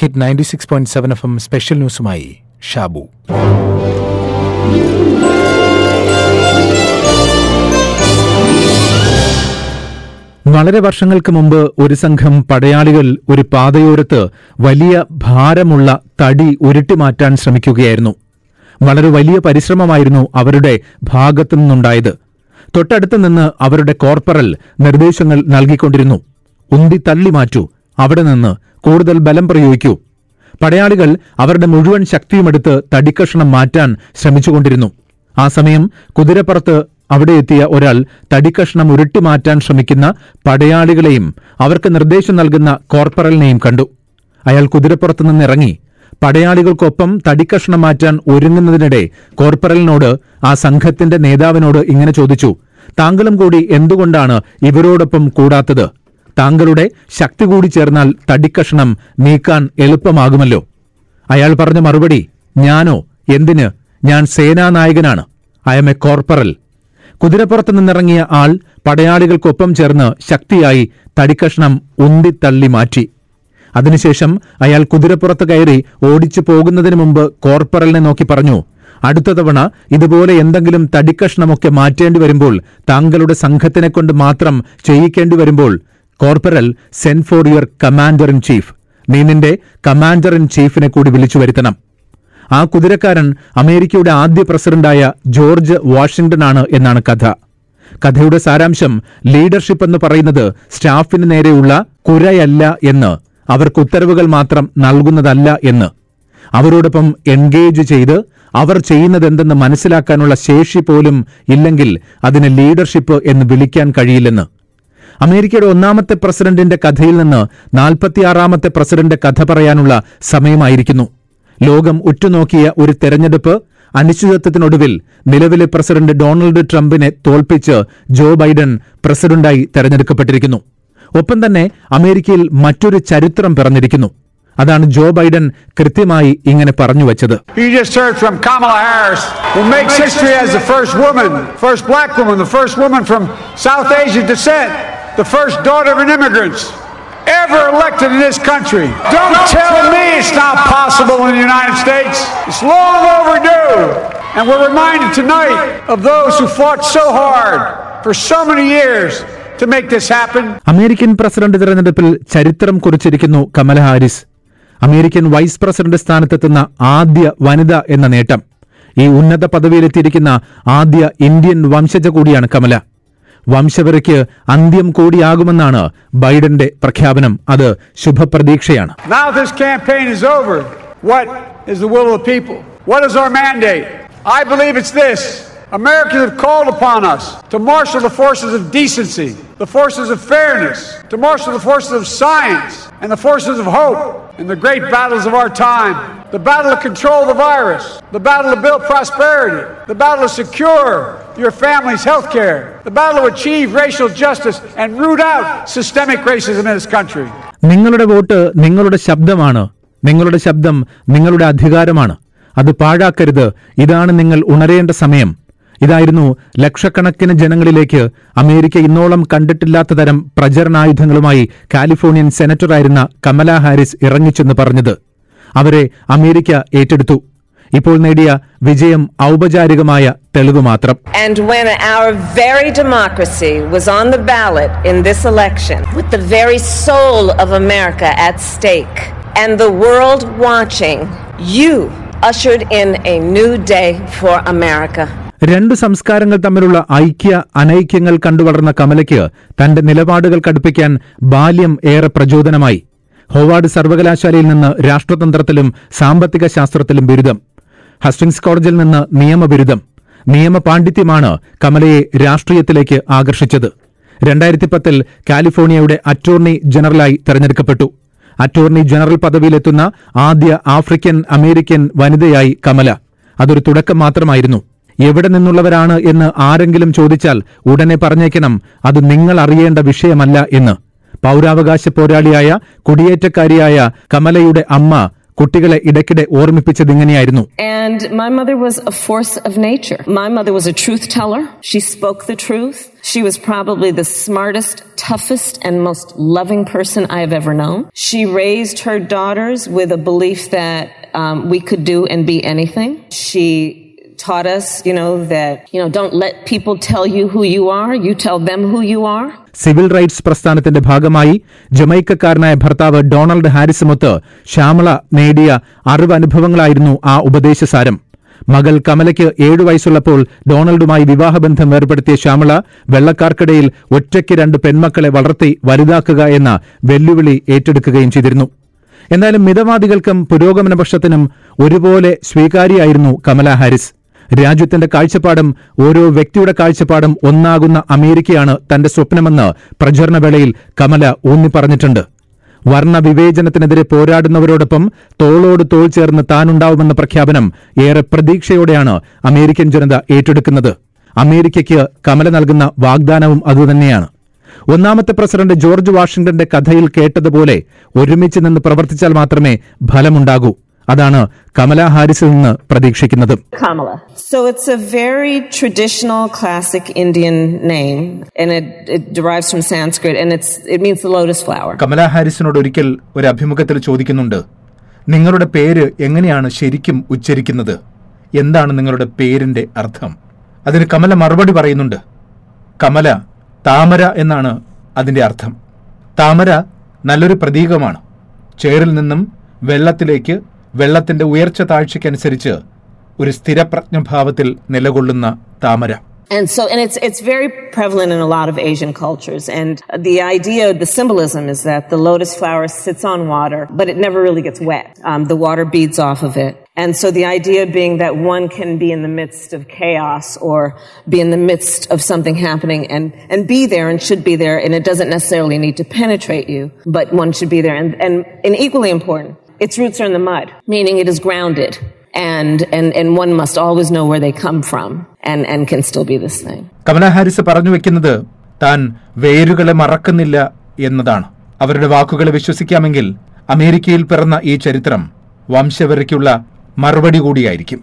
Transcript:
Hit ninety six point seven F M special ന്യൂസുമായി Shabu. വളരെ വർഷങ്ങൾക്ക് മുമ്പ് ഒരു സംഘം പടയാളികൾ ഒരു പാതയോരത്ത് വലിയ ഭാരമുള്ള തടി ഉരുട്ടിമാറ്റാൻ ശ്രമിക്കുകയായിരുന്നു. വളരെ വലിയ പരിശ്രമമായിരുന്നു അവരുടെ ഭാഗത്തു നിന്നുണ്ടായത്. തൊട്ടടുത്ത് നിന്ന് അവരുടെ കോർപ്പറൽ നിർദ്ദേശങ്ങൾ നൽകിക്കൊണ്ടിരുന്നു. ഉന്തി തള്ളി മാറ്റൂ. അവിടെ നിന്ന് കൂടുതൽ ബലം പ്രയോഗിക്കൂ. പടയാളികൾ അവരുടെ മുഴുവൻ ശക്തിയുമെടുത്ത് തടിക്കഷണം മാറ്റാൻ ശ്രമിച്ചുകൊണ്ടിരുന്നു. ആ സമയം കുതിരപ്പുറത്ത് അവിടെ എത്തിയ ഒരാൾ തടിക്കഷ്ണം ഉരുട്ടി മാറ്റാൻ ശ്രമിക്കുന്ന പടയാളികളെയും അവർക്ക് നിർദ്ദേശം നൽകുന്ന കോർപ്പറലിനെയും കണ്ടു. അയാൾ കുതിരപ്പുറത്ത് നിന്ന് ഇറങ്ങി പടയാളികൾക്കൊപ്പം തടിക്കഷ്ണം മാറ്റാൻ ഒരുങ്ങുന്നതിനിടെ കോർപ്പറലിനോട് ആ സംഘത്തിന്റെ നേതാവിനോട് ഇങ്ങനെ ചോദിച്ചു താങ്കളും കൂടി എന്തുകൊണ്ടാണ് ഇവരോടൊപ്പം കൂടാത്തത്? താങ്കളുടെ ശക്തി കൂടി ചേർന്നാൽ തടിക്കഷണം നീക്കാൻ എളുപ്പമാകുമല്ലോ. അയാൾ പറഞ്ഞ മറുപടി ഞാനോ? എന്തിന്? ഞാൻ സേനാനായകനാണ്. I am a corporal. കുതിരപ്പുറത്ത് നിന്നിറങ്ങിയ ആൾ പടയാളികൾക്കൊപ്പം ചേർന്ന് ശക്തിയായി തടിക്കഷ്ണം ഉന്തിത്തള്ളി മാറ്റി. അതിനുശേഷം അയാൾ കുതിരപ്പുറത്ത് കയറി ഓടിച്ചു പോകുന്നതിന് മുമ്പ് കോർപ്പറലിനെ നോക്കി പറഞ്ഞു അടുത്ത തവണ ഇതുപോലെ എന്തെങ്കിലും തടിക്കഷ്ണമൊക്കെ മാറ്റേണ്ടി വരുമ്പോൾ താങ്കളുടെ സംഘത്തിനെ കൊണ്ട് മാത്രം ചെയ്യിക്കേണ്ടി വരുമ്പോൾ corporal send for your commander in chief. നീ നിന്റെ കമാൻഡർ ഇൻ ചീഫിനെ കൂടി വിളിച്ചു വരുത്തണം. ആ കുതിരക്കാരൻ അമേരിക്കയുടെ ആദ്യ പ്രസിഡന്റായ ജോർജ് വാഷിംഗ്ടൺ ആണ് എന്നാണ് കഥ. കഥയുടെ സാരാംശം ലീഡർഷിപ്പ് എന്ന് പറയുന്നത് സ്റ്റാഫിന് നേരെയുള്ള കുരയല്ല എന്ന് അവർക്ക് ഉത്തരവുകൾ മാത്രം നൽകുന്നതല്ല എന്ന്. അവരോടൊപ്പം എൻഗേജ് ചെയ്ത് അവർ ചെയ്യുന്നതെന്തെന്ന് മനസ്സിലാക്കാനുള്ള ശേഷി പോലും ഇല്ലെങ്കിൽ അതിന് ലീഡർഷിപ്പ് എന്ന് വിളിക്കാൻ കഴിയില്ലെന്ന്. അമേരിക്കയുടെ ഒന്നാമത്തെ പ്രസിഡന്റിന്റെ കഥയിൽ നിന്ന് നാൽപ്പത്തിയാറാമത്തെ പ്രസിഡന്റ് കഥ പറയാനുള്ള സമയമായിരിക്കുന്നു. ലോകം ഉറ്റുനോക്കിയ ഒരു തെരഞ്ഞെടുപ്പ് അനിശ്ചിതത്വത്തിനൊടുവിൽ നിലവിലെ പ്രസിഡന്റ് ഡൊണാൾഡ് ട്രംപിനെ തോൽപ്പിച്ച് ജോ ബൈഡൻ പ്രസിഡന്റായി തെരഞ്ഞെടുക്കപ്പെട്ടിരിക്കുന്നു. ഒപ്പം തന്നെ അമേരിക്കയിൽ മറ്റൊരു ചരിത്രം പിറന്നിരിക്കുന്നു. അതാണ് ജോ ബൈഡൻ കൃത്യമായി ഇങ്ങനെ പറഞ്ഞു വെച്ചത്. First black woman, the first woman from South descent, the first daughter of an immigrant ever elected in this country. Don't tell me it's not possible in the United States. It's long overdue. And we're reminded tonight of those who fought so hard for so many years to make this happen. American president തിരഞ്ഞെടുപ്പിൽ ചരിത്രം കുറിച്ചിരിക്കുന്നു Kamala Harris American vice president സ്ഥാനത്തെത്തുന്ന ആദ്യ വനിത എന്ന നേട്ടം ഈ ഉന്നത പദവിയിലെത്തിയിരിക്കുന്ന ആദ്യ Indian വംശജ കൂടിയാണ് കമല വംശവരയ്ക്ക് അന്ത്യം കൂടിയാകുമെന്നാണ് ബൈഡന്റെ പ്രഖ്യാപനം അത് ശുഭപ്രതീക്ഷയാണ് Now this campaign is over. What is the will of the people? What is our mandate? I believe it's this. Americans have called upon us to marshal the forces of decency, the forces of fairness, to marshal the forces of science and the forces of hope in the great battles of our time. The battle to control the virus, the battle to build prosperity, the battle to secure your family's health care, the battle to achieve racial justice and root out systemic racism in this country. നിങ്ങളുടെ vote നിങ്ങളുടെ ശബ്ദമാണ്. നിങ്ങളുടെ ശബ്ദം നിങ്ങളുടെ അധികാരമാണ്. അത് പാഴാക്കരുത്. ഇതാണ് നിങ്ങൾ ഉണരേണ്ട സമയം. ഇതായിരുന്നു ലക്ഷക്കണക്കിന് ജനങ്ങളിലേക്ക് അമേരിക്ക ഇന്നോളം കണ്ടിട്ടില്ലാത്ത തരം പ്രചരണായുധങ്ങളുമായി കാലിഫോർണിയൻ സെനറ്ററായിരുന്ന കമലാ ഹാരിസ് ഇറങ്ങിച്ചെന്ന് പറഞ്ഞത്. അവരെ അമേരിക്ക ഏറ്റെടുത്തു. ഇപ്പോൾ നേടിയ വിജയം ഔപചാരികമായ തെളിവ് മാത്രം. And when our very democracy was on the ballot in this election, with the very soul of America at stake, and the world watching, you ushered in a new day for America. രണ്ട് സംസ്കാരങ്ങൾ തമ്മിലുള്ള ഐക്യ അനൈക്യങ്ങൾ കണ്ടുവളർന്ന കമലയ്ക്ക് തന്റെ നിലപാടുകൾ കടുപ്പിക്കാൻ ബാല്യം ഏറെ പ്രചോദനമായി. Howard സർവകലാശാലയിൽ നിന്ന് രാഷ്ട്രതന്ത്രത്തിലും സാമ്പത്തിക ശാസ്ത്രത്തിലും ബിരുദം. ഹസ്റ്റിങ്സ് കോളേജിൽ നിന്ന് നിയമബിരുദം നിയമ പാണ്ഡിത്യമാണ് കമലയെ രാഷ്ട്രീയത്തിലേക്ക് ആകർഷിച്ചത്. രണ്ടായിരത്തി പത്തിൽ കാലിഫോർണിയയുടെ അറ്റോർണി ജനറലായി തെരഞ്ഞെടുക്കപ്പെട്ടു. അറ്റോർണി ജനറൽ പദവിയിലെത്തുന്ന ആദ്യ ആഫ്രിക്കൻ അമേരിക്കൻ വനിതയായി കമല. അതൊരു തുടക്കം മാത്രമായിരുന്നു. എവിടെ നിന്നുള്ളവരാണ് എന്ന് ആരെങ്കിലും ചോദിച്ചാൽ ഉടനെ പറഞ്ഞേക്കണം അത് നിങ്ങൾ അറിയേണ്ട വിഷയമല്ല എന്ന്. പൗരാവകാശ പോരാളിയായ കുടിയേറ്റക്കാരിയായ കമലയുടെ അമ്മ കുട്ടികളെ ഇടയ്ക്കിടെ ഓർമ്മിപ്പിച്ചതിങ്ങനെയായിരുന്നു And my mother was a force of nature. My mother was a truth teller. She spoke the truth. She was probably the smartest, toughest, and most loving person I have ever known. She raised her daughters with a belief that um, we could do and be anything. She taught us, you know, that, you know, don't let people tell you who you are. You tell them who you are. Civil rights പ്രസ്ഥാനത്തിന്റെ ഭാഗമായി ജമൈക്കക്കാരനായ ഭർത്താവ് Donald ഹാരിസുമൊത്ത് Shyamala നേടിയ അറിവ് അനുഭവങ്ങളായിരുന്നു ആ ഉപദേശസാരം മകൾ കമലയ്ക്ക് ഏഴു വയസ്സുള്ളപ്പോൾ ഡൊണാൾഡുമായി വിവാഹബന്ധം ഏർപ്പെടുത്തിയ ശ്യാമള വെള്ളക്കാർക്കിടയിൽ ഒറ്റയ്ക്ക് രണ്ട് പെൺമക്കളെ വളർത്തി വലുതാക്കുക എന്ന വെല്ലുവിളി ഏറ്റെടുക്കുകയും ചെയ്തിരുന്നു എന്നാലും മിതവാദികൾക്കും പുരോഗമനപക്ഷത്തിനും ഒരുപോലെ സ്വീകാര്യായിരുന്നു കമല ഹാരിസ് രാജ്യത്തിന്റെ കാഴ്ചപ്പാടും ഓരോ വ്യക്തിയുടെ കാഴ്ചപ്പാടും ഒന്നാകുന്ന അമേരിക്കയാണ് തന്റെ സ്വപ്നമെന്ന് പ്രചരണവേളയിൽ കമല ഊന്നി പറഞ്ഞിട്ടുണ്ട് വർണവിവേചനത്തിനെതിരെ പോരാടുന്നവരോടൊപ്പം തോളോട് തോൾ ചേർന്ന് താനുണ്ടാവുമെന്ന പ്രഖ്യാപനം ഏറെ പ്രതീക്ഷയോടെയാണ് അമേരിക്കൻ ജനത ഏറ്റെടുക്കുന്നത്. അമേരിക്കയ്ക്ക് കമല നൽകുന്ന വാഗ്ദാനവും അതുതന്നെയാണ്. ഒന്നാമത്തെ പ്രസിഡന്റ് ജോർജ് വാഷിംഗ്ടന്റെ കഥയിൽ കേട്ടതുപോലെ ഒരുമിച്ച് നിന്ന് പ്രവർത്തിച്ചാൽ മാത്രമേ ഫലമുണ്ടാകൂ. അതാണ് കമല ഹാരിസിൽ നിന്ന് പ്രതീക്ഷിക്കുന്നത്. Kamala. So it's a very traditional, classic Indian name, and it, it derives from Sanskrit, and it's it means the lotus flower. Kamala ഹാരിസിനോട് ഒരിക്കൽ ഒരു അഭിമുഖത്തിൽ ചോദിക്കുന്നുണ്ട്. നിങ്ങളുടെ പേര് എങ്ങനെയാണ് ശരിക്കും ഉച്ചരിക്കുന്നത്? എന്താണ് നിങ്ങളുടെ പേരിന്റെ അർത്ഥം? അതിന് കമല മറുപടി പറയുന്നുണ്ട്. കമല താമര എന്നാണ് അതിന്റെ അർത്ഥം. താമര നല്ലൊരു പ്രതീകമാണ്. ചേറിൽ നിന്നും വെള്ളത്തിലേക്ക് വെള്ളത്തിന്റെ ഉയർച്ച താഴ്ചയ്ക്കനുസരിച്ച് ഒരു സ്ഥിരപ്രജ്ഞഭാവത്തിൽ നിലകൊള്ളുന്ന താമര And so, and it's it's very prevalent in a lot of Asian cultures. And the idea, the symbolism is that the lotus flower sits on water, but it never really gets wet. Um, the water beads off of it. And so the idea being that one can be in the midst of chaos or be in the midst of something happening and, and be there and should be there. And it doesn't necessarily need to penetrate you, but one should be there. And, and, and equally important, its roots are in the mud, meaning it is grounded. And, and, and one must always know where they come from and, and can still be this thing. Kamala Haris പറഞ്ഞു വെക്കുന്നത് താൻ വേരുകളെ മറക്കുന്നില്ല എന്നതാണ് അവരുടെ വാക്കുകളെ വിശ്വസിക്കാമെങ്കിൽ അമേരിക്കയിൽ പിറന്ന ഈ ചരിത്രം വംശവരയ്ക്കുള്ള മറുപടി കൂടിയായിരിക്കും